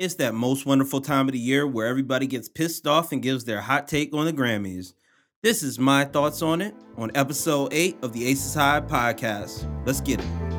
It's that most wonderful time of the year where everybody gets pissed off and gives their hot take on the Grammys. This is my thoughts on it on episode 8 of the Aces High podcast. Let's get it.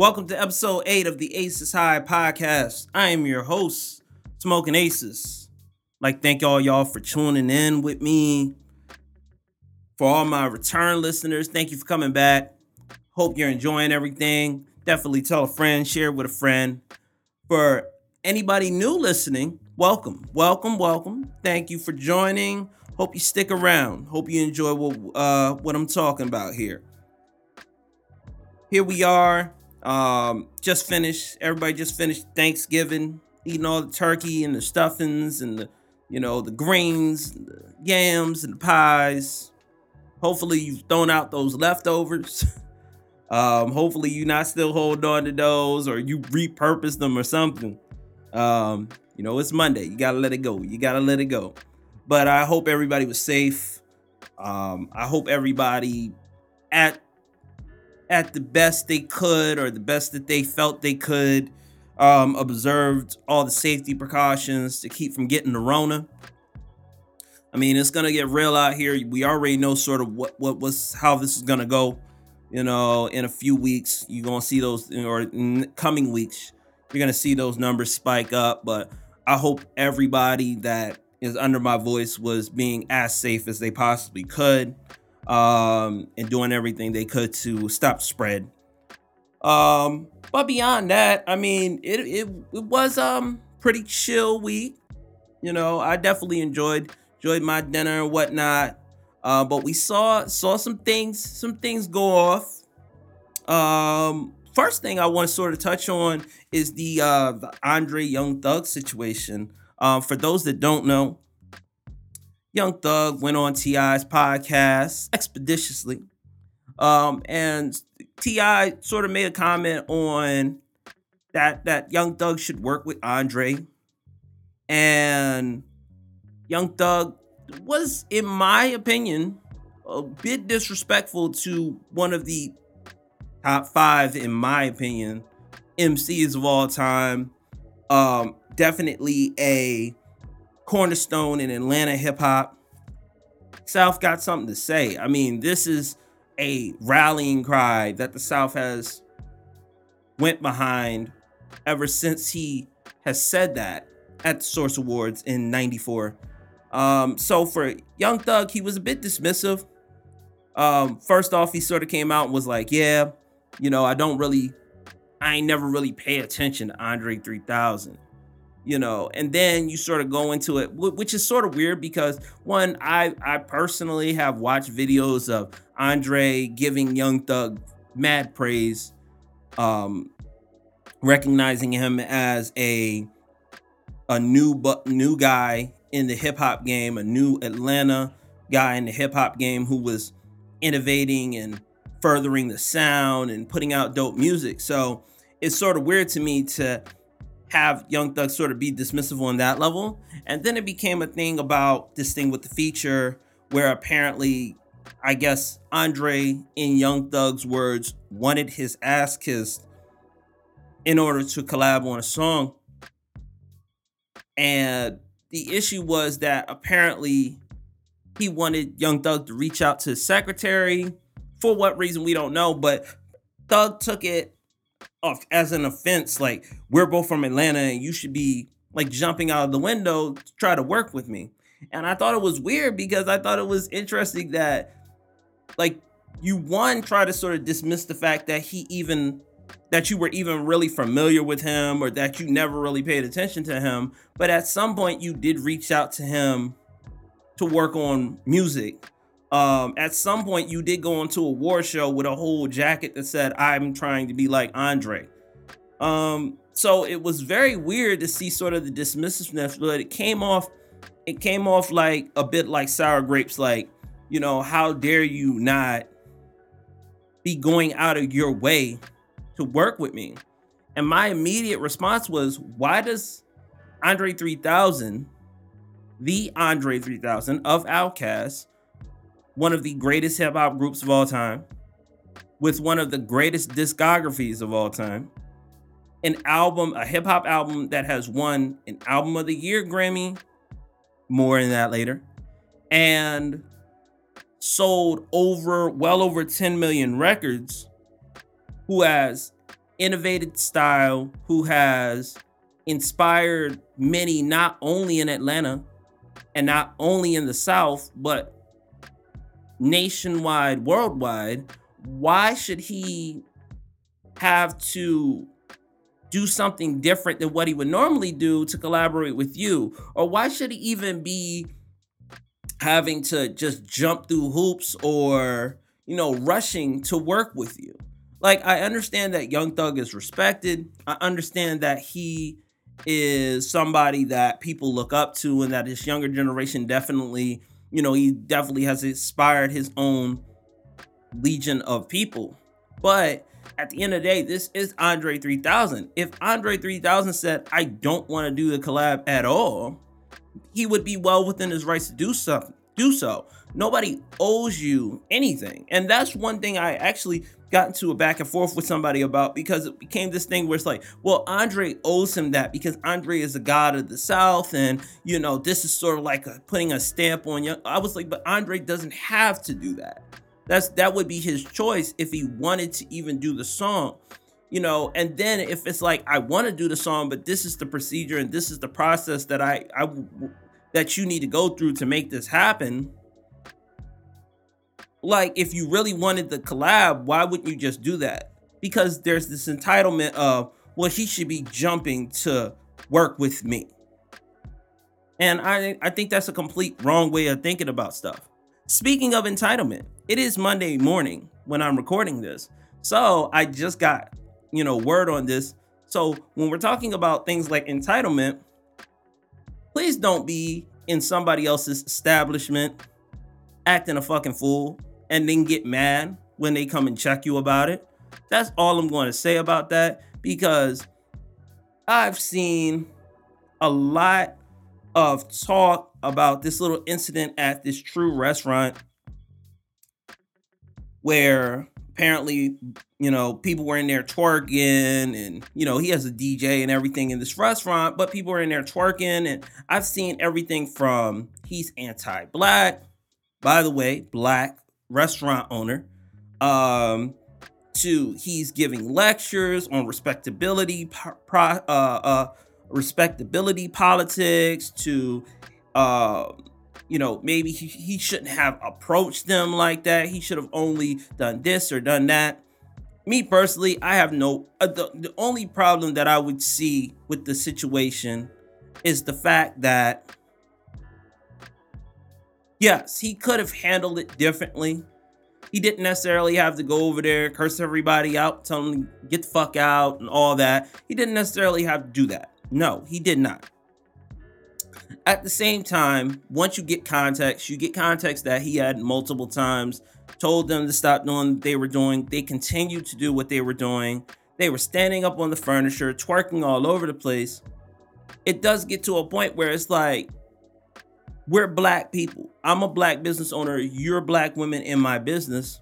Welcome to episode 8 of the Aces High podcast. I am your host, Smoking Aces. Like, thank all y'all for tuning in with me. For all my return listeners, thank you for coming back. Hope you're enjoying everything. Definitely tell a friend, share with a friend. For anybody new listening, welcome, welcome, welcome. Thank you for joining. Hope you stick around. Hope you enjoy what uh, what I'm talking about here here we are. Um, just finished. Everybody just finished Thanksgiving, eating all the turkey and the stuffings and the, you know, the greens, the yams and the pies. Hopefully you've thrown out those leftovers. um, hopefully you're not still holding on to those or you repurpose them or something. Um, you know, it's Monday. You gotta let it go. You gotta let it go. But I hope everybody was safe. Um, I hope everybody at at the best they could or the best that they felt they could um, observed all the safety precautions to keep from getting the rona. I mean it's gonna get real out here. We already know sort of what what was how this is gonna go. You know in a few weeks you're gonna see those or in coming weeks you're gonna see those numbers spike up. But i hope everybody that is under my voice was being as safe as they possibly could um, and doing everything they could to stop spread. Um, but beyond that, I mean, it it, it was um pretty chill week. You know, I definitely enjoyed enjoyed my dinner and whatnot. Uh, but we saw saw some things some things go off. Um, first thing I want to sort of touch on is the uh the Andre Young Thug situation. Um, for those that don't know, Young Thug went on T.I.'s podcast ExpediTIously. Um, and T.I. sort of made a comment on that that Young Thug should work with Andre. And Young Thug was, in my opinion, a bit disrespectful to one of the top five, in my opinion, MCs of all time. Um, definitely a cornerstone in Atlanta hip hop. South got something to say. I mean, this is a rallying cry that the South has went behind ever since he has said that at the Source Awards in 94. Um, so for Young Thug, he was a bit dismissive. Um, first off, he sort of came out and was like, yeah, you know, I don't really, I ain't never really pay attention to Andre 3000 you know and then you sort of go into it which is sort of weird because one i i personally have watched videos of andre giving young thug mad praise um recognizing him as a a new but new guy in the hip hop game a new atlanta guy in the hip hop game who was innovating and furthering the sound and putting out dope music. So it's sort of weird to me to have Young Thug sort of be dismissive on that level. And then it became a thing about this thing with the feature where apparently, I guess, Andre, in Young Thug's words, wanted his ass kissed in order to collab on a song. And the issue was that apparently he wanted Young Thug to reach out to his secretary. For what reason, we don't know. But Thug took it as an offense like we're both from atlanta and you should be like jumping out of the window to try to work with me and i thought it was weird because i thought it was interesting that like you one try to sort of dismiss the fact that he even that you were even really familiar with him or that you never really paid attention to him. But at some point, you did reach out to him to work on music. Um, at some point, you did go onto a war show with a whole jacket that said, I'm trying to be like Andre. Um, so it was very weird to see sort of the dismissiveness, but it came off, it came off like a bit like sour grapes, like, you know, how dare you not be going out of your way to work with me? And my immediate response was, why does Andre 3000, the Andre 3000 of Outkast, one of the greatest hip hop groups of all time, with one of the greatest discographies of all time, an album, a hip hop album that has won an Album of the Year Grammy, more in that later, and sold over well over 10 million records, who has innovated style, who has inspired many not only in Atlanta and not only in the South, but nationwide, worldwide. Why should he have to do something different than what he would normally do to collaborate with you? Or why should he even be having to just jump through hoops or, you know, rushing to work with you? Like, I understand that Young Thug is respected. I understand that he is somebody that people look up to and that this younger generation definitely, you know, he definitely has inspired his own legion of people. But at the end of the day, this is Andre 3000. If Andre 3000 said, I don't want to do the collab at all, he would be well within his rights to do something. Do so. Nobody owes you anything. And that's one thing I actually got into a back and forth with somebody about because it became this thing where it's like, well, Andre owes him that because Andre is a god of the South, and you know, this is sort of like a, putting a stamp on you. I was like, but Andre doesn't have to do that. That's that would be his choice if he wanted to even do the song. You know, and then if it's like I want to do the song, but this is the procedure and this is the process that I I that you need to go through to make this happen. Like if you really wanted the collab, why wouldn't you just do that? Because there's this entitlement of, well, he should be jumping to work with me. And I I think that's a complete wrong way of thinking about stuff. Speaking of entitlement, it is Monday morning when I'm recording this. So I just got, you know, word on this. So when we're talking about things like entitlement, please don't be in somebody else's establishment acting a fucking fool and then get mad when they come and check you about it. That's all I'm going to say about that because I've seen a lot of talk about this little incident at this true restaurant where apparently, you know, people were in there twerking and, you know, he has a DJ and everything in this restaurant, but people were in there twerking. And I've seen everything from he's anti black, by the way, black restaurant owner, um, to he's giving lectures on respectability, pro, uh, uh, respectability politics, to uh, you know, maybe he, he shouldn't have approached them like that. He should have only done this or done that. Me personally, I have no, uh, the, the only problem that I would see with the situation is the fact that, yes, he could have handled it differently. He didn't necessarily have to go over there, curse everybody out, tell them to get the fuck out and all that. He didn't necessarily have to do that. No, he did not at the same time, once you get context, you get context that he had multiple times told them to stop doing what they were doing. They continued to do what they were doing. They were standing up on the furniture, twerking all over the place. It does get to a point where it's like, we're black people. I'm a black business owner. You're black women in my business.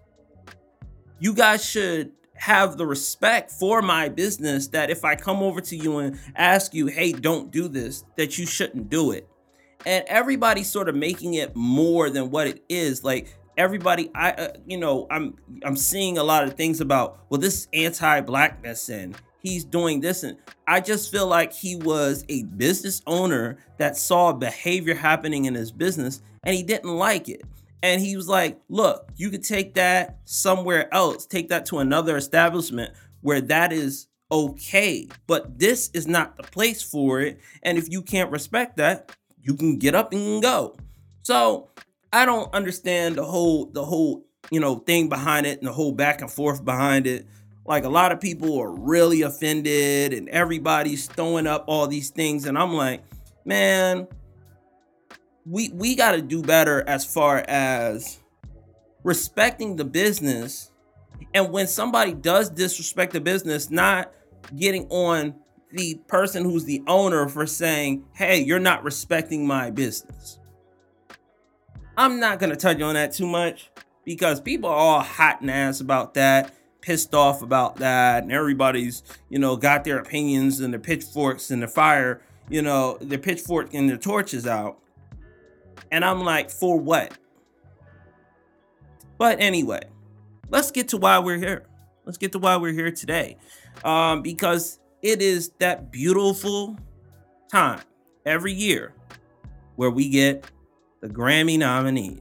You guys should have the respect for my business that if I come over to you and ask you, hey, don't do this, that you shouldn't do it. And everybody's sort of making it more than what it is. Like everybody, I, uh, you know, I'm I'm seeing a lot of things about well, this anti-blackness and he's doing this, and I just feel like he was a business owner that saw behavior happening in his business and he didn't like it. And he was like, look, you could take that somewhere else, take that to another establishment where that is okay. But this is not the place for it. And if you can't respect that, you can get up and go. So I don't understand the whole the whole you know thing behind it and the whole back and forth behind it. Like a lot of people are really offended and everybody's throwing up all these things, and I'm like, man, we we got to do better as far as respecting the business. And when somebody does disrespect the business, not getting on the person who's the owner for saying, hey, you're not respecting my business. I'm not going to touch on that too much because people are all hot and ass about that, pissed off about that, and everybody's, you know, got their opinions and their pitchforks and the fire, you know, their pitchfork and their torches out. And I'm like, for what? But anyway, let's get to why we're here. Let's get to why we're here today um, because it is that beautiful time every year where we get the Grammy nominees.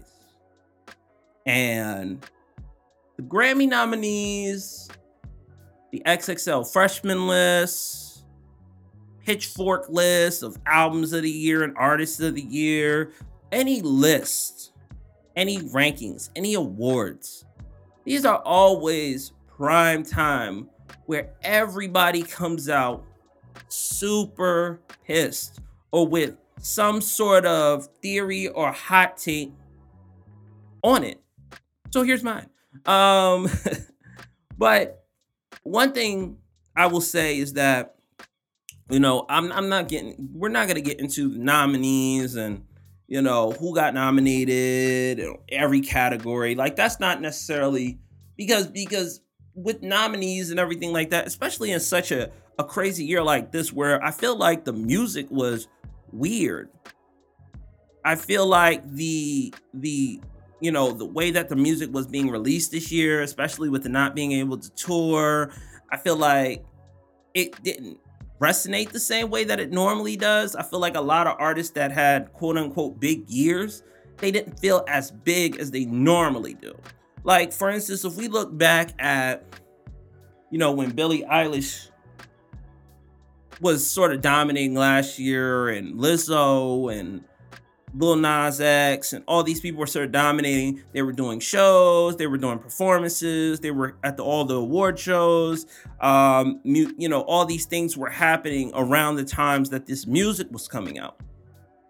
And the Grammy nominees, the XXL freshman list, pitchfork list of albums of the year and artists of the year, any list, any rankings, any awards. These are always prime time where everybody comes out super pissed or with some sort of theory or hot take on it. So here's mine. Um but one thing I will say is that you know, I'm I'm not getting we're not to get into nominees and you know, who got nominated in every category. Like that's not necessarily because because with nominees and everything like that, especially in such a, a crazy year like this, where I feel like the music was weird. I feel like the the you know the way that the music was being released this year, especially with the not being able to tour, I feel like it didn't resonate the same way that it normally does. I feel like a lot of artists that had quote unquote big years, they didn't feel as big as they normally do. Like, for instance, if we look back at, you know, when Billie Eilish was sort of dominating last year, and Lizzo and Lil Nas X and all these people were sort of dominating. They were doing shows, they were doing performances, they were at the, all the award shows. Um, mu- you know, all these things were happening around the times that this music was coming out.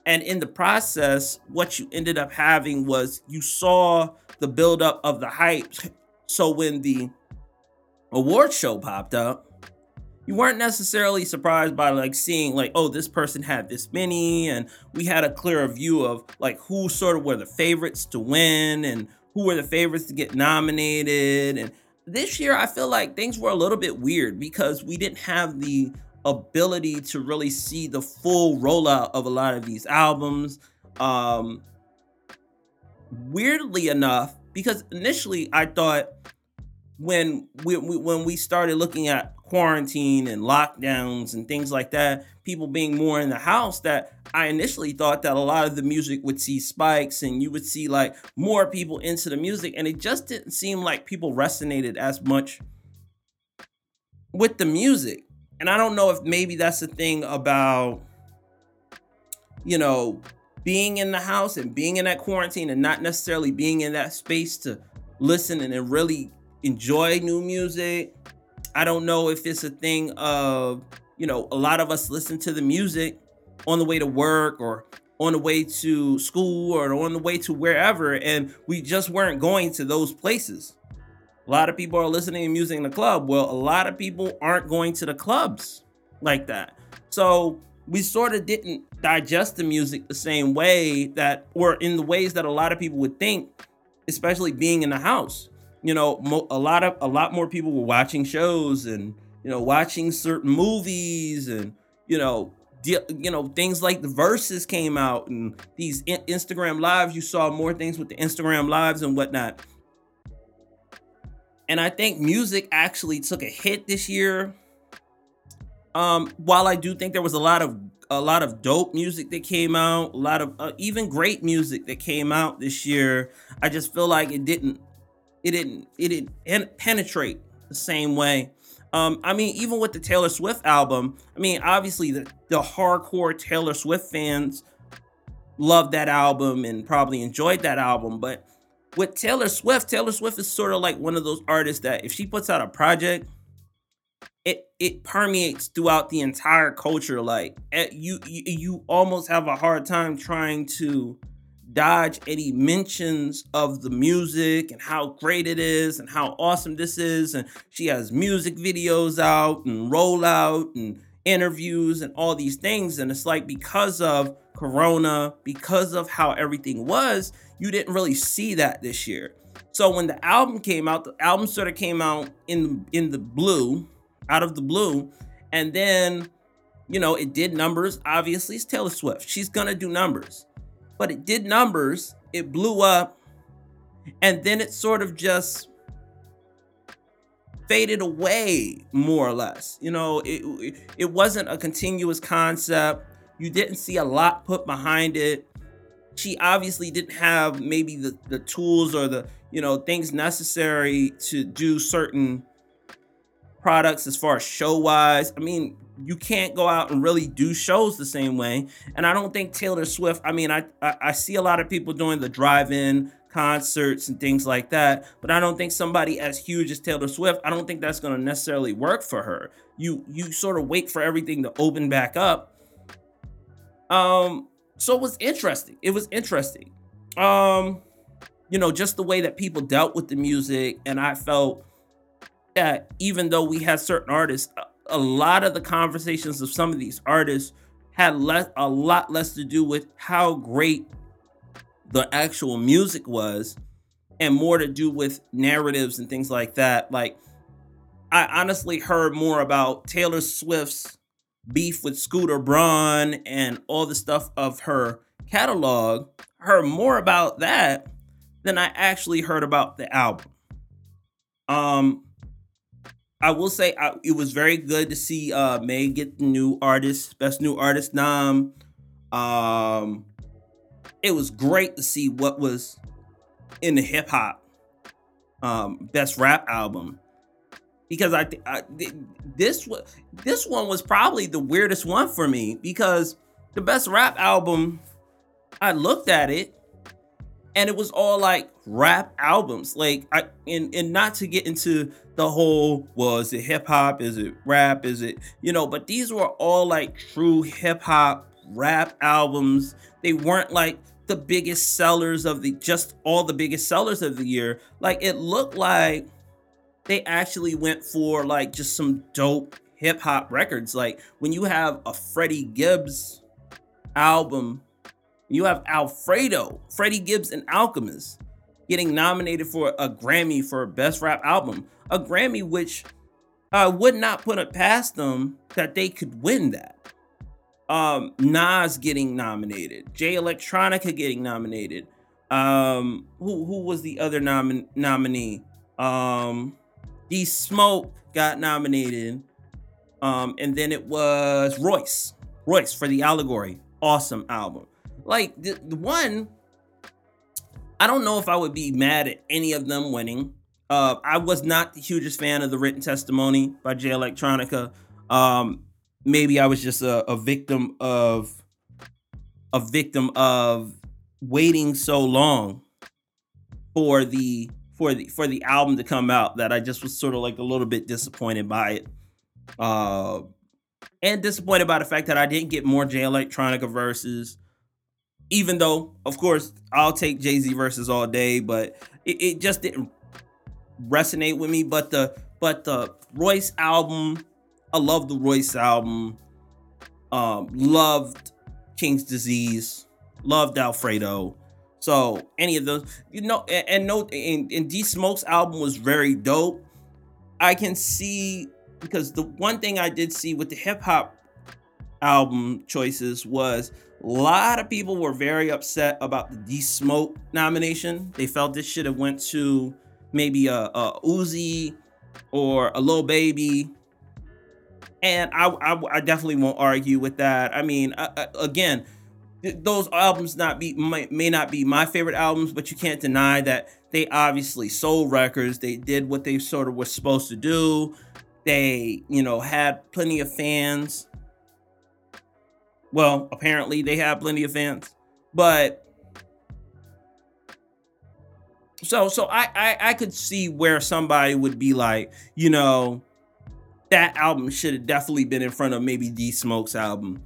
And in the process, what you ended up having was you saw the buildup of the hype. So when the award show popped up, you weren't necessarily surprised by like seeing like oh this person had this many and we had a clearer view of like who sort of were the favorites to win and who were the favorites to get nominated and this year i feel like things were a little bit weird because we didn't have the ability to really see the full rollout of a lot of these albums um weirdly enough because initially I thought when we, when we started looking at quarantine and lockdowns and things like that, people being more in the house, that I initially thought that a lot of the music would see spikes and you would see like more people into the music, and it just didn't seem like people resonated as much with the music. And I don't know if maybe that's the thing about, you know, being in the house and being in that quarantine and not necessarily being in that space to listen and really enjoy new music. I don't know if it's a thing of, you know, a lot of us listen to the music on the way to work or on the way to school or on the way to wherever, and we just weren't going to those places. A lot of people are listening to music in the club. Well, a lot of people aren't going to the clubs like that. So we sort of didn't digest the music the same way that, or in the ways that a lot of people would think, especially being in the house. You know, mo- a lot of a lot more people were watching shows and you know watching certain movies and you know you know things like the Verzuz came out and these in- Instagram lives. You saw more things with the Instagram lives and whatnot. And I think music actually took a hit this year um, while I do think there was a lot of a lot of dope music that came out, a lot of uh, even great music that came out this year, I just feel like it didn't it didn't it didn't penetrate the same way. Um, I mean, even with the Taylor Swift album, I mean, obviously the, the hardcore Taylor Swift fans loved that album and probably enjoyed that album. But with Taylor Swift, Taylor Swift is sort of like one of those artists that if she puts out a project, it it permeates throughout the entire culture. Like eh, you you, you almost have a hard time trying to dodge any mentions of the music and how great it is and how awesome this is. And she has music videos out and rollout and interviews and all these things. And it's like because of Corona, because of how everything was, you didn't really see that this year. So when the album came out, the album sort of came out in in the blue, out of the blue, and then you know it did numbers. Obviously, it's Taylor Swift. She's gonna do numbers but it did numbers. It blew up, and then it sort of just faded away more or less. You know, it it wasn't a continuous concept. You didn't see a lot put behind it. She obviously didn't have maybe the, the tools or the, you know, things necessary to do certain products as far as show wise. I mean, you can't go out and really do shows the same way. And I don't think Taylor Swift, I mean, I, I, I see a lot of people doing the drive-in concerts and things like that, but I don't think somebody as huge as Taylor Swift, I don't think that's to necessarily work for her. You you sort of wait for everything to open back up. Um so it was interesting. It was interesting. Um you know, just the way that people dealt with the music and I felt that even though we had certain artists a lot of the conversations of some of these artists had less a lot less to do with how great the actual music was and more to do with narratives and things like that. Like i honestly heard more about taylor swift's beef with scooter braun and all the stuff of her catalog. Heard more about that than i actually heard about the album. Um I will say I, it was very good to see uh May get the new artist, best new artist nom. Um, it was great to see what was in the hip hop um best rap album because I, I this this one was probably the weirdest one for me because the best rap album I looked at it and it was all like rap albums. Like I and and not to get into the whole is it hip hop is it rap? Is it you know but these were all like true hip hop rap albums. They weren't like the biggest sellers of the just all the biggest sellers of the year. Like it looked like they actually went for like just some dope hip hop records. Like when you have a Freddie Gibbs album you have Alfredo, Freddie Gibbs and Alchemist getting nominated for a Grammy for Best Rap Album. A Grammy which uh, would not put it past them that they could win that. Um, Nas getting nominated, Jay Electronica getting nominated. Um, who who was the other nomin- nominee? Um, D Smoke got nominated. Um, and then it was Royce, Royce for the Allegory. Awesome album. Like the, the one, I don't know if I would be mad at any of them winning. Uh, I was not the hugest fan of the written testimony by Jay Electronica. Um, maybe I was just a, a victim of a victim of waiting so long for the for the for the album to come out that I just was sort of like a little bit disappointed by it. Uh, and disappointed by the fact that I didn't get more Jay Electronica verses even though, of course, I'll take Jay Z verses all day, but it, it, just didn't resonate with me. But the but the Royce album, I love the Royce album. Um, loved King's Disease, loved Alfredo. So any of those, you know, and, and no, and, and D Smoke's album was very dope. I can see because the one thing I did see with the hip hop album choices was a lot of people were very upset about the D Smoke nomination. They felt this should have went to maybe a, a Uzi or a Lil Baby. And I, I, I definitely won't argue with that. I mean, uh, uh again, th- those albums not be may, may not be my favorite albums, but you can't deny that they obviously sold records. They did what they sort of were supposed to do. They, you know, had plenty of fans. Well, apparently they have plenty of fans, but so so I, I I could see where somebody would be like, you know, that album should have definitely been in front of maybe D Smoke's album.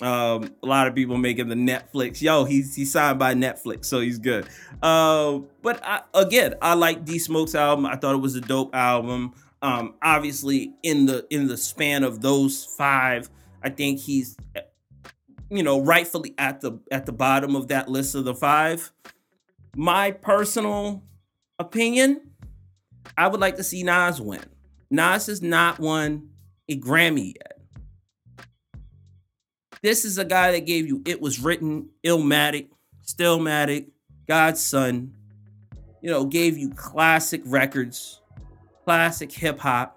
Um, a lot of people making the Netflix. Yo, he's he's signed by Netflix, so he's good. Uh, but I, again, I like D Smoke's album. I thought it was a dope album. Um, obviously, in the in the span of those five, I think he's, you know, rightfully at the at the bottom of that list of the five. My personal opinion, I would like to see Nas win. Nas has not won a Grammy yet. This is a guy that gave you It Was Written, Illmatic, Stillmatic, God's Son, you know, gave you classic records, classic hip hop.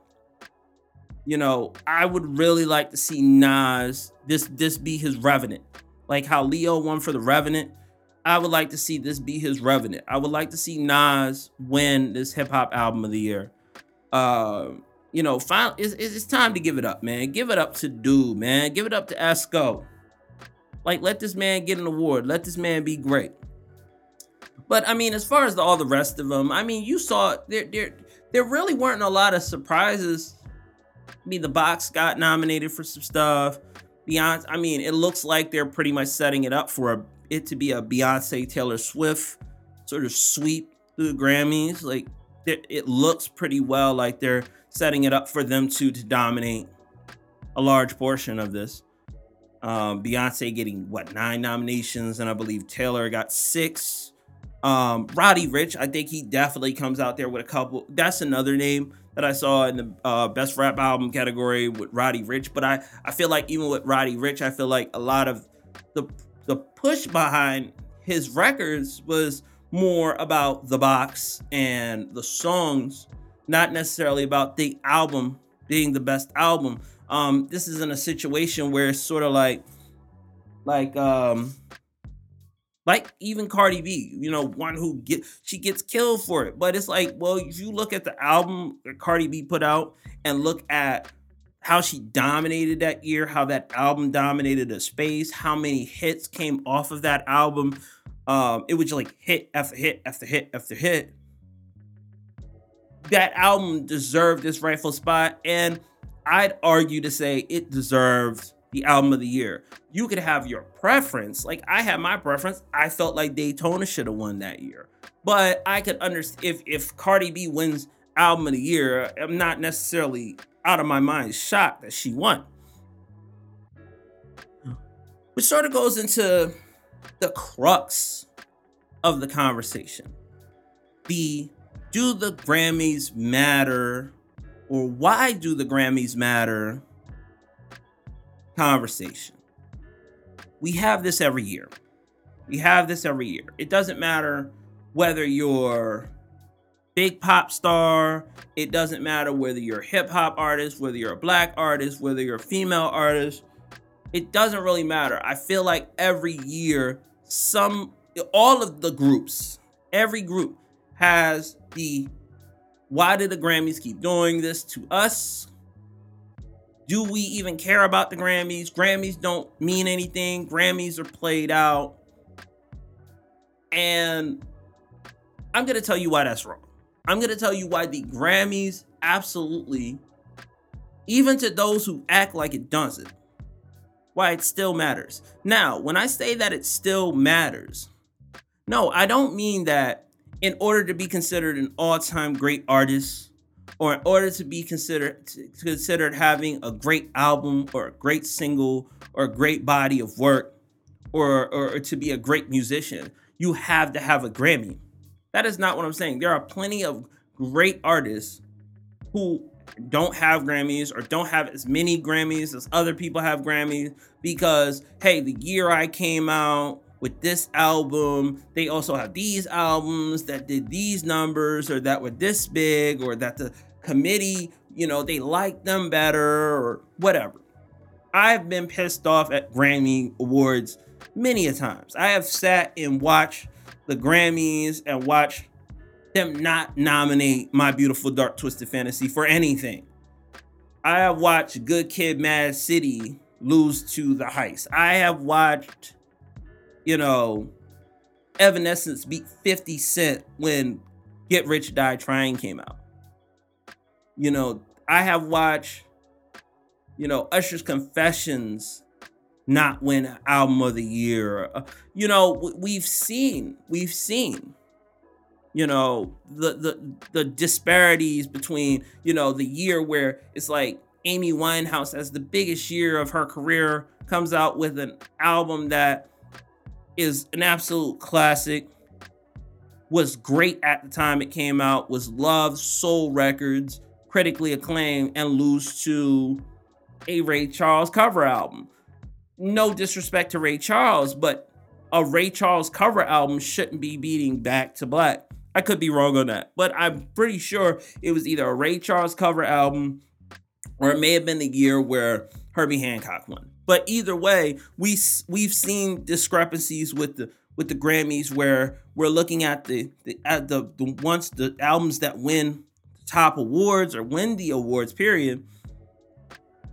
You know, I would really like to see Nas this this be his Revenant. Like how Leo won for the Revenant. I would like to see this be his Revenant. I would like to see Nas win this hip hop album of the year. Uh, you know, final, it's, it's time to give it up, man. Give it up to dude, man. Give it up to Esco. Like, let this man get an award. Let this man be great. But I mean, as far as the, all the rest of them, I mean, you saw there, there, there really weren't a lot of surprises. I mean, the box got nominated for some stuff. Beyonce, I mean, it looks like they're pretty much setting it up for a, it to be a Beyonce Taylor Swift sort of sweep through the Grammys. Like, it, looks pretty well like they're setting it up for them to to dominate a large portion of this. Um, Beyonce getting what nine nominations, and I believe Taylor got six. Um, Roddy Ricch, I think he definitely comes out there with a couple. That's another name that I saw in the uh, best rap album category with Roddy Ricch. But I, I feel like even with Roddy Rich, I feel like a lot of the the push behind his records was more about the box and the songs not necessarily about the album being the best album. Um, this isn't a situation where it's sort of like, like, um, like even Cardi B, you know, one who get she gets killed for it. But it's like, well, if you look at the album that Cardi B put out and look at how she dominated that year, how that album dominated the space, how many hits came off of that album. Um, it was like hit after hit after hit after hit that album deserved its rightful spot, and I'd argue to say it deserved the album of the year. You could have your preference. Like I had my preference. I felt like Daytona should have won that year. But I could understand if if Cardi B wins album of the year, I'm not necessarily out of my mind shocked that she won. Which sort of goes into the crux of the conversation. The do the Grammys matter or why do the Grammys matter conversation. We have this every year. We have this every year. It doesn't matter whether you're big pop star, it doesn't matter whether you're a hip hop artist, whether you're a black artist, whether you're a female artist. It doesn't really matter. I feel like every year some all of the groups, every group has the why did the Grammys keep doing this to us? Do we even care about the Grammys? Grammys don't mean anything. Grammys are played out. And I'm going to tell you why that's wrong. I'm going to tell you why the Grammys absolutely, even to those who act like it doesn't, why it still matters. Now, when I say that it still matters, no, I don't mean that in order to be considered an all-time great artist or in order to be considered considered having a great album or a great single or a great body of work or, or, or to be a great musician you have to have a grammy. That is not what i'm saying. There are plenty of great artists who don't have Grammys or don't have as many Grammys as other people have Grammys because hey, the year I came out, with this album. They also have these albums that did these numbers or that were this big or that the committee, you know, they liked them better or whatever. I've been pissed off at Grammy Awards many a times. I have sat and watched the Grammys and watched them not nominate My Beautiful Dark Twisted Fantasy for anything. I have watched Good Kid, Mad City lose to the Heist. I have watched, you know, Evanescence beat 50 Cent when Get Rich Die Trying came out. You know, I have watched, you know, Usher's Confessions not win album of the year. Uh, you know, we've seen, we've seen, you know, the the the disparities between, you know, the year where it's like Amy Winehouse as the biggest year of her career comes out with an album that is an absolute classic. Was great at the time it came out was loved soul records critically acclaimed and lose to a ray charles cover album. No disrespect to ray charles but a ray charles cover album shouldn't be beating back to black. I could be wrong on that but i'm pretty sure it was either a ray charles cover album or it may have been the year where herbie hancock won but either way, we we've seen discrepancies with the with the Grammys where we're looking at the the at the, the once the albums that win top awards or win the awards period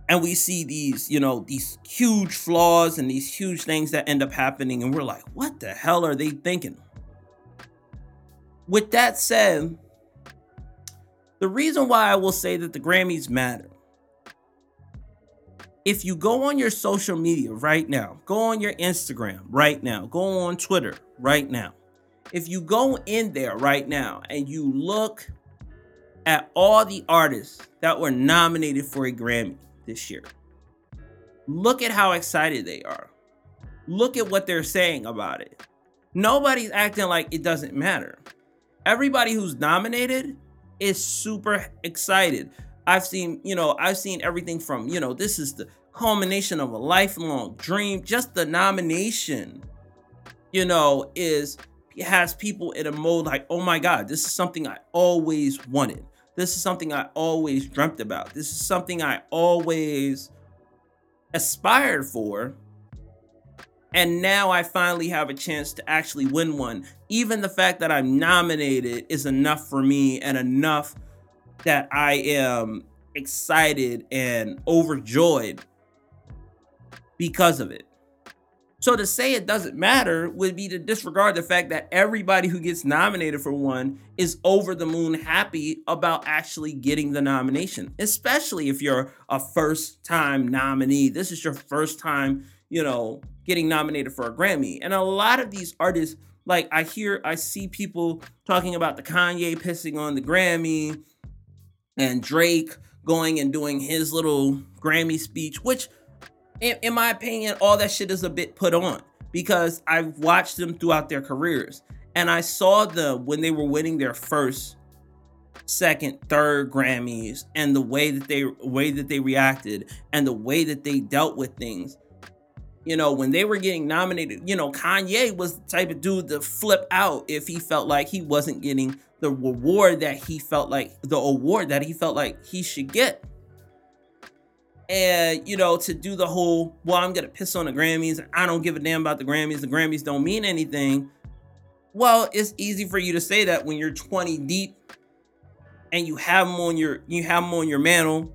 and we see these you know these huge flaws and these huge things that end up happening and we're like what the hell are they thinking? With that said the reason why i will say that the grammys matter if you go on your social media right now, go on your Instagram right now, go on Twitter right now. If you go in there right now and you look at all the artists that were nominated for a Grammy this year, look at how excited they are. Look at what they're saying about it. Nobody's acting like it doesn't matter. Everybody who's nominated is super excited. I've seen, you know, I've seen everything from, you know, this is the culmination of a lifelong dream. Just the nomination, you know, is has people in a mode like, oh my God, this is something I always wanted. This is something I always dreamt about. This is something I always aspired for. And now I finally have a chance to actually win one. Even the fact that I'm nominated is enough for me and enough that I am excited and overjoyed because of it. So to say it doesn't matter would be to disregard the fact that everybody who gets nominated for one is over the moon happy about actually getting the nomination, especially if you're a first time nominee. This is your first time, you know, getting nominated for a Grammy. And a lot of these artists, like I hear, I see people talking about the Kanye pissing on the Grammy and Drake going and doing his little Grammy speech, which, in, in my opinion, all that shit is a bit put on because I've watched them throughout their careers and I saw them when they were winning their first, second, third Grammys and the way that they way that they reacted and the way that they dealt with things. You know, when they were getting nominated, you know, Kanye was the type of dude to flip out if he felt like he wasn't getting the reward that he felt like the award that he felt like he should get. And you know, to do the whole, well, I'm gonna piss on the Grammys. I don't give a damn about the Grammys. The Grammys don't mean anything. Well, it's easy for you to say that when you're 20 deep and you have them on your you have them on your mantle.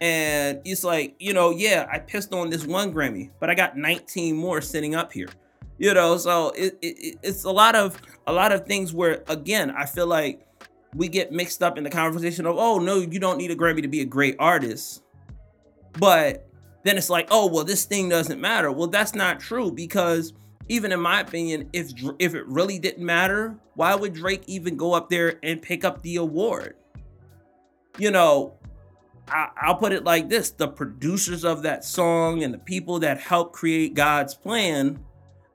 And it's like, you know, yeah, I pissed on this one Grammy, but I got 19 more sitting up here. You know so it, it, it's a lot of a lot of things where again i feel like we get mixed up in the conversation of oh no you don't need a grammy to be a great artist. But then it's like oh well this thing doesn't matter. Well that's not true because even in my opinion if if it really didn't matter why would drake even go up there and pick up the award? You know I, will put it like this the producers of that song and the people that helped create god's plan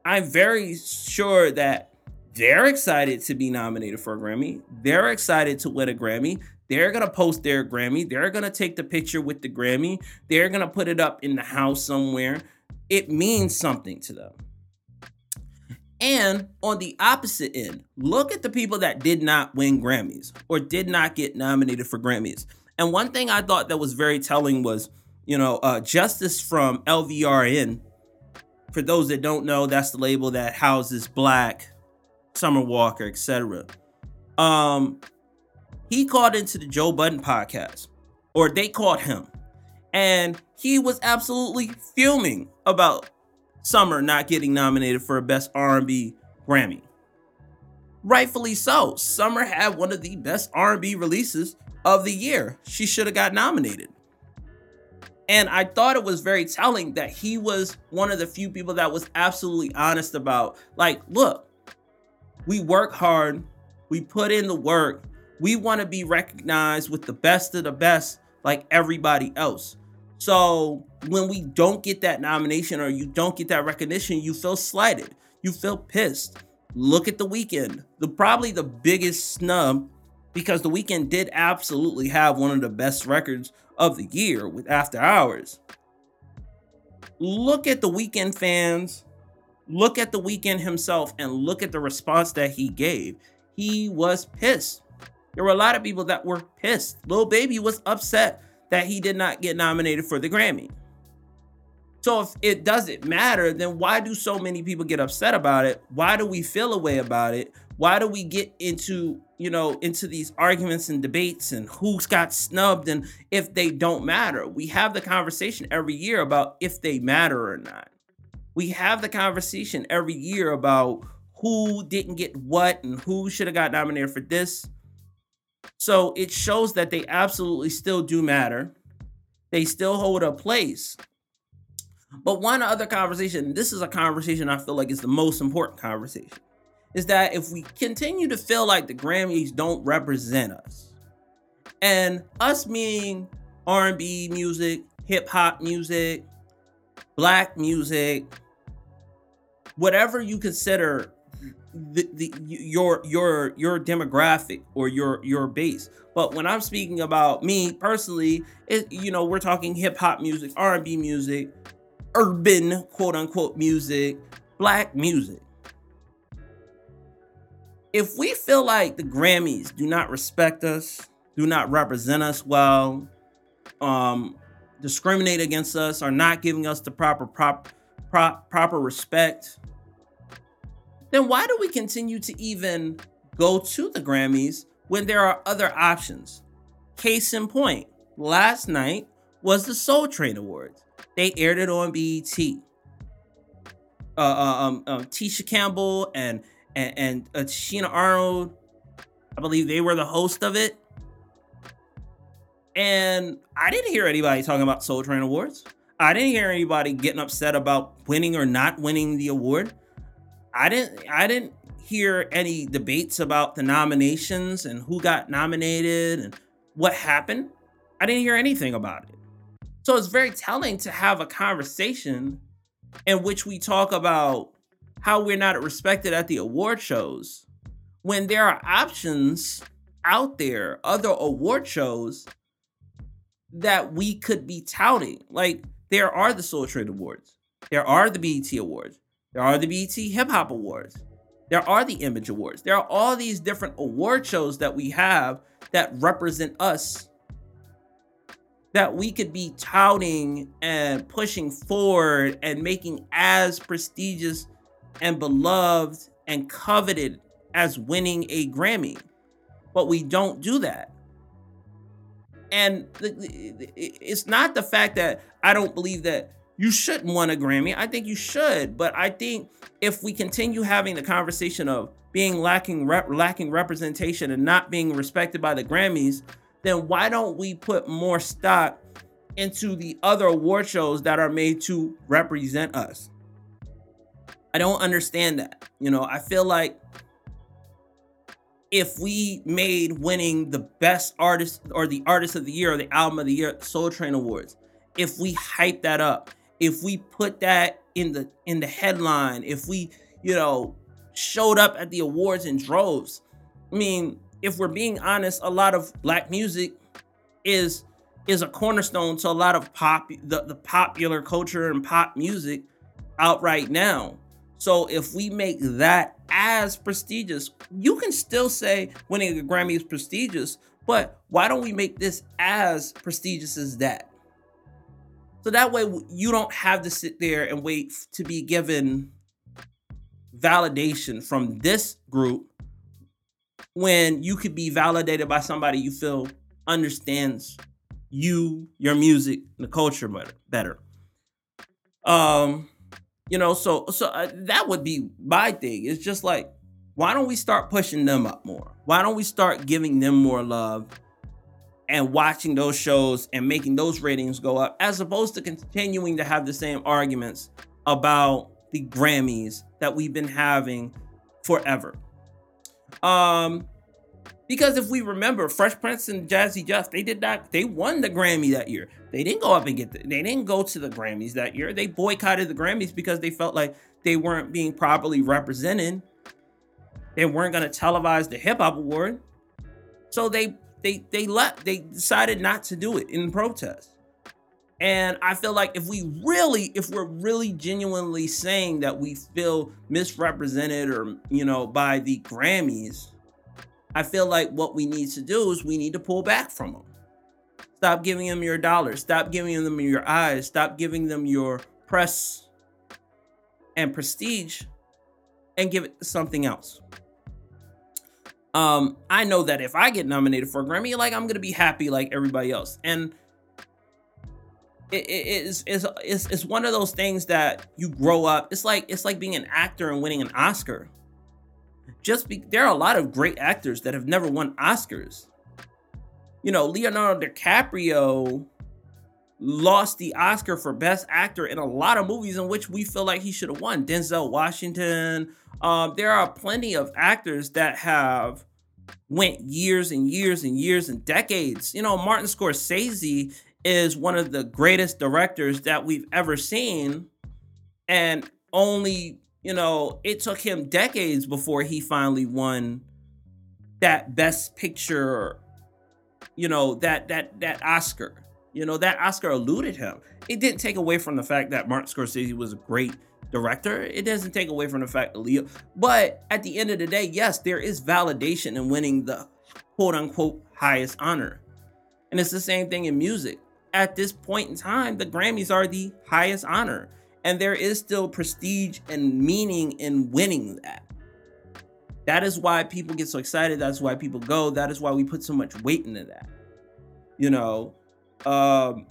I'm very sure that they're excited to be nominated for a Grammy. They're excited to win a Grammy. They're gonna post their Grammy. They're gonna take the picture with the Grammy. They're gonna put it up in the house somewhere. It means something to them. And on the opposite end, look at the people that did not win Grammys or did not get nominated for Grammys. And one thing I thought that was very telling was, you know, uh, Justice from LVRN for those that don't know, that's the label that houses 6LACK, Summer Walker, etc. Um, he called into the Joe Budden podcast, or they called him, And he was absolutely fuming about Summer not getting nominated for a Best R&B Grammy. Rightfully so. Summer had one of the best R&B releases of the year. She should have got nominated. And I thought it was very telling that he was one of the few people that was absolutely honest about like, look, we work hard, we put in the work, we want to be recognized with the best of the best like everybody else. So when we don't get that nomination or you don't get that recognition, you feel slighted. You feel pissed. Look at the Weeknd. The probably the biggest snub because the Weeknd did absolutely have one of the best records of the year with After Hours. Look at the Weeknd fans. Look at the Weeknd himself and look at the response that he gave. He was pissed. There were a lot of people that were pissed. Lil Baby was upset that he did not get nominated for the Grammy. So if it doesn't matter, then why do so many people get upset about it? Why do we feel a way about it? Why do we get into, you know, into these arguments and debates and who's got snubbed and if they don't matter? We have the conversation every year about if they matter or not. We have the conversation every year about who didn't get what and who should have got nominated for this. So it shows that they absolutely still do matter. They still hold a place. But one other conversation, this is a conversation I feel like is the most important conversation, is that if we continue to feel like the Grammys don't represent us, and us meaning R&B music, hip hop music, black music, whatever you consider the, the your your your demographic or your your base. But when I'm speaking about me personally, it, you know, we're talking hip hop music, R&B music, urban quote unquote music, black music. If we feel like the Grammys do not respect us, do not represent us well, um, discriminate against us, are not giving us the proper prop, prop proper respect, then why do we continue to even go to the Grammys when there are other options? Case in point, last night was the Soul Train Awards. They aired it on BET. Uh, uh, um, um, Tisha Campbell and and, and uh, Tichina Arnold, I believe they were the host of it. And I didn't hear anybody talking about Soul Train Awards. I didn't hear anybody getting upset about winning or not winning the award. I didn't I didn't hear any debates about the nominations and who got nominated and what happened. I didn't hear anything about it. So it's very telling to have a conversation in which we talk about how we're not respected at the award shows when there are options out there, other award shows that we could be touting. Like there are the Soul Train Awards, there are the BET Awards, there are the BET Hip Hop Awards, there are the Image Awards. There are all these different award shows that we have that represent us that we could be touting and pushing forward and making as prestigious and beloved and coveted as winning a Grammy. But we don't do that. And it's not the fact that I don't believe that you shouldn't want a Grammy. I think you should, but I think if we continue having the conversation of being lacking rep- lacking representation and not being respected by the Grammys, then why don't we put more stock into the other award shows that are made to represent us? I don't understand that. You know, I feel like if we made winning the best artist or the artist of the year or the album of the year Soul Train Awards, if we hype that up, if we put that in the in the headline, if we, you know, showed up at the awards in droves. I mean, if we're being honest, a lot of black music is is a cornerstone to a lot of pop the, the popular culture and pop music out right now. So if we make that as prestigious, you can still say winning a Grammy is prestigious, but why don't we make this as prestigious as that? So that way you don't have to sit there and wait to be given validation from this group when you could be validated by somebody you feel understands you, your music, the culture better. Um, you know, so so uh, that would be my thing. It's just like, why don't we start pushing them up more? Why don't we start giving them more love and watching those shows and making those ratings go up, as opposed to continuing to have the same arguments about the Grammys that we've been having forever. Um, because if we remember, Fresh Prince and Jazzy Jeff, they did not, they won the Grammy that year. They didn't go up and get, the, they didn't go to the Grammys that year. They boycotted the Grammys because they felt like they weren't being properly represented. They weren't going to televise the hip hop award. So they, they, they left, they decided not to do it in protest. And I feel like if we really, if we're really genuinely saying that we feel misrepresented or, you know, by the Grammys, I feel like what we need to do is we need to pull back from them. Stop giving them your dollars. Stop giving them your eyes. Stop giving them your press and prestige and give it something else. Um, I know that if I get nominated for a Grammy, like I'm gonna be happy like everybody else. And it, is it's, it's, it's one of those things that you grow up. It's like it's like being an actor and winning an Oscar just be, there are a lot of great actors that have never won Oscars. You know, Leonardo DiCaprio lost the Oscar for Best Actor in a lot of movies in which we feel like he should have won. Denzel Washington. Um, there are plenty of actors that have went years and years and years and decades. You know, Martin Scorsese is one of the greatest directors that we've ever seen, and only you know, it took him decades before he finally won that best picture, you know, that that that Oscar. You know, that Oscar eluded him. It didn't take away from the fact that Martin Scorsese was a great director. It doesn't take away from the fact that Leo. But at the end of the day, yes, there is validation in winning the quote unquote highest honor. And it's the same thing in music. At this point in time, the Grammys are the highest honor. And there is still prestige and meaning in winning that. That is why people get so excited. That's why people go. That is why we put so much weight into that. You know, um,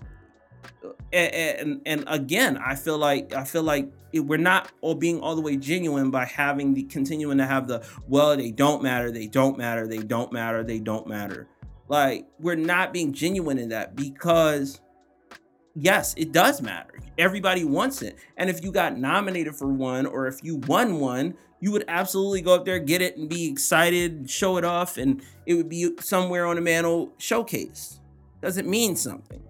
and, and, and again, I feel like I feel like it, we're not all being all the way genuine by having the continuing to have the well, they don't matter, they don't matter, they don't matter, they don't matter. Like we're not being genuine in that because yes, it does matter. Everybody wants it. And if you got nominated for one or if you won one, you would absolutely go up there, get it, and be excited, show it off, and it would be somewhere on a mantle showcase. Does it mean something?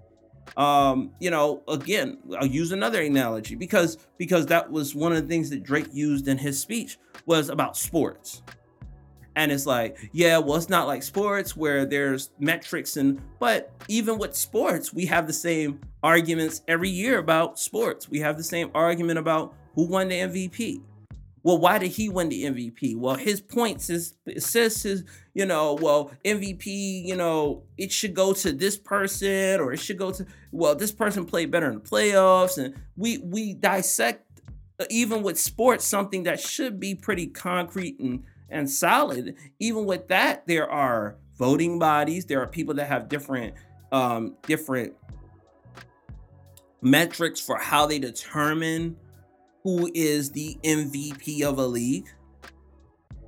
Um, you know, again, I'll use another analogy because because that was one of the things that Drake used in his speech was about sports. And it's like, yeah, well, it's not like sports where there's metrics and but even with sports, we have the same arguments every year about sports. We have the same argument about who won the MVP. Well, why did he win the MVP? Well, his points, his assists, his, you know, well, MVP, you know, it should go to this person or it should go to, well, this person played better in the playoffs. And we we dissect uh, even with sports something that should be pretty concrete and and solid. Even with that, there are voting bodies. There are people that have different um, different metrics for how they determine who is the MVP of a league.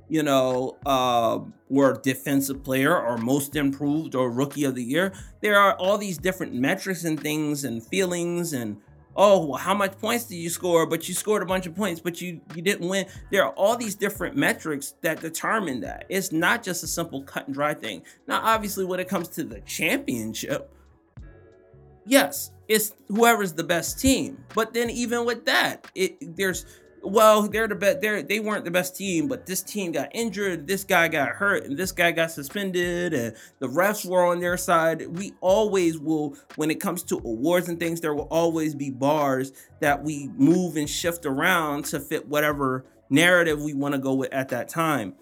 You know, uh, or defensive player or most improved or rookie of the year. There are all these different metrics and things and feelings and oh, how much points did you score? But you scored a bunch of points, but you you didn't win. There are all these different metrics that determine that. It's not just a simple cut and dry thing. Now, obviously, when it comes to the championship, yes, it's whoever's the best team. But then even with that, it there's well, they're the best. They're they weren't the best team, but this team got injured. This guy got hurt, and this guy got suspended, and the refs were on their side. We always will, when it comes to awards and things, there will always be bars that we move and shift around to fit whatever narrative we want to go with at that time.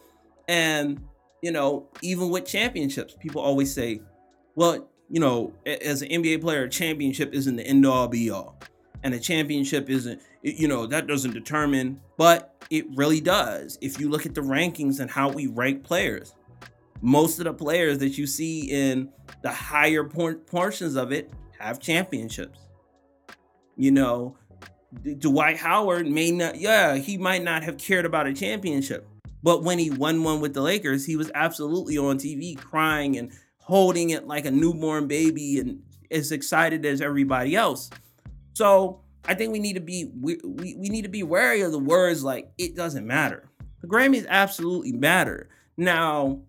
And you know, even with championships, people always say, "Well, you know, as an NBA player, a championship isn't the end all be all." And a championship isn't you know that doesn't determine but it really does if you look at the rankings and how we rank players most of the players that you see in the higher por- portions of it have championships. You know, Dwight Howard may not, yeah, he might not have cared about a championship, but when he won one with the Lakers, he was absolutely on TV crying and holding it like a newborn baby and as excited as everybody else. So I think we need to be we, we, we need to be wary of the words like it doesn't matter. The Grammys absolutely matter. Now,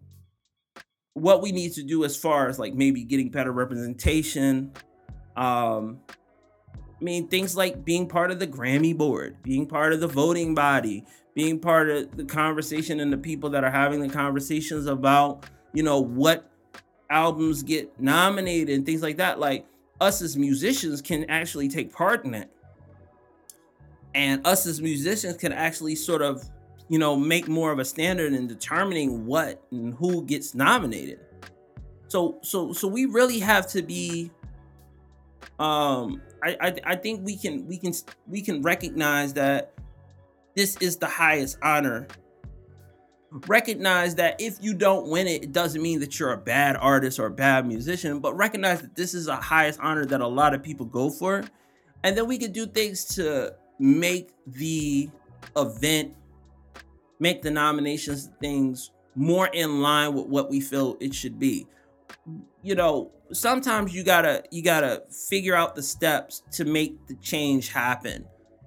what we need to do as far as like maybe getting better representation, um, I mean things like being part of the Grammy board, being part of the voting body, being part of the conversation and the people that are having the conversations about, you know, what albums get nominated and things like that. Like us as musicians can actually take part in it. And us as musicians can actually sort of, you know, make more of a standard in determining what and who gets nominated. So so so we really have to be um I, I I think we can we can we can recognize that this is the highest honor recognize that if you don't win it, it doesn't mean that you're a bad artist or a bad musician, but recognize that this is a highest honor that a lot of people go for. And then we can do things to make the event, make the nominations things more in line with what we feel it should be. You know, sometimes you gotta you gotta figure out the steps to make the change happen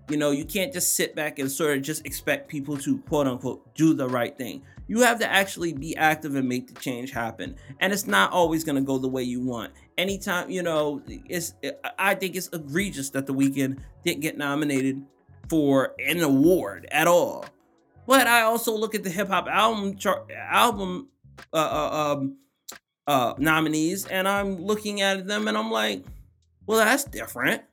you know, you can't just sit back and sort of just expect people to quote unquote do the right thing. You have to actually be active and make the change happen. And it's not always going to go the way you want. Anytime, you know, it's I think it's egregious that the Weeknd didn't get nominated for an award at all. But I also look at the hip hop album chart, album uh, uh, um, uh, nominees, and I'm looking at them, and I'm like, well, that's different.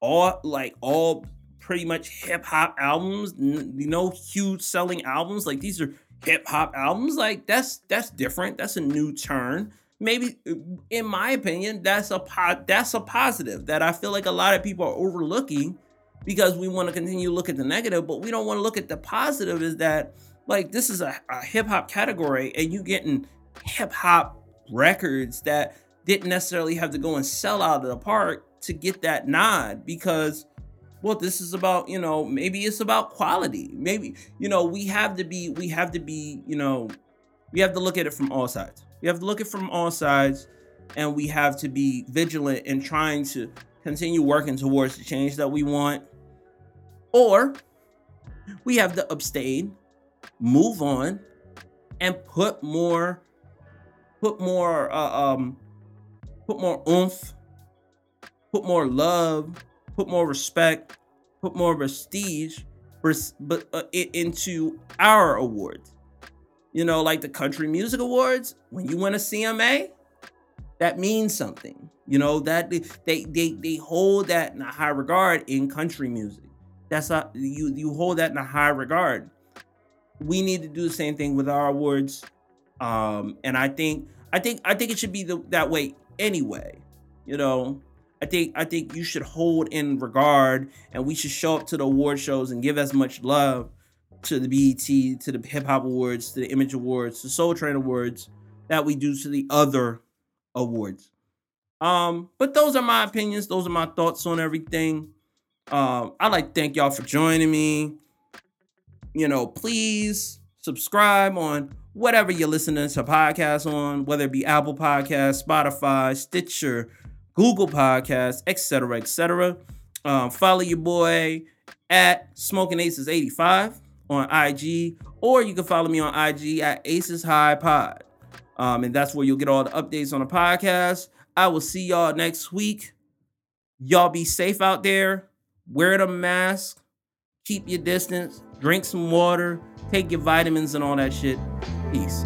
All like all pretty much hip hop albums, you know, huge selling albums. Like these are hip hop albums. Like that's that's different. That's a new turn. Maybe, uh, in my opinion, that's a po- that's a positive that I feel like a lot of people are overlooking because we want to continue to look at the negative, but we don't want to look at the positive. Is that like this is a, a hip hop category, and you getting hip hop records that didn't necessarily have to go and sell out of the park to get that nod because well this is about you know maybe it's about quality. Maybe you know we have to be we have to be you know we have to look at it from all sides. We have to look at it from all sides and we have to be vigilant in trying to continue working towards the change that we want or we have to abstain move on and put more put more uh, um put more oomph put more love put more respect, put more prestige, but uh, into our awards. You know, like the Country Music Awards. When you win a CMA, that means something. You know that they they they hold that in a high regard in country music. That's a you you hold that in a high regard. We need to do the same thing with our awards, um, and I think I think I think it should be the, that way anyway. You know, I think I think you should hold in regard, and we should show up to the award shows and give as much love to the BET, to the Hip Hop Awards, to the Image Awards, to Soul Train Awards that we do to the other awards. Um, but those are my opinions. Those are my thoughts on everything. Um, I'd like to thank y'all for joining me. You know, please subscribe on whatever you're listening to podcasts on, whether it be Apple Podcasts, Spotify, Stitcher, Google Podcasts, etc., etc. Um, follow your boy at Smoking Aces 85 on IG, or you can follow me on IG at Aces High Pod. Um, and that's where you'll get all the updates on the podcast. I will see y'all next week. Y'all be safe out there. Wear the mask. Keep your distance. Drink some water. Take your vitamins and all that shit. Peace.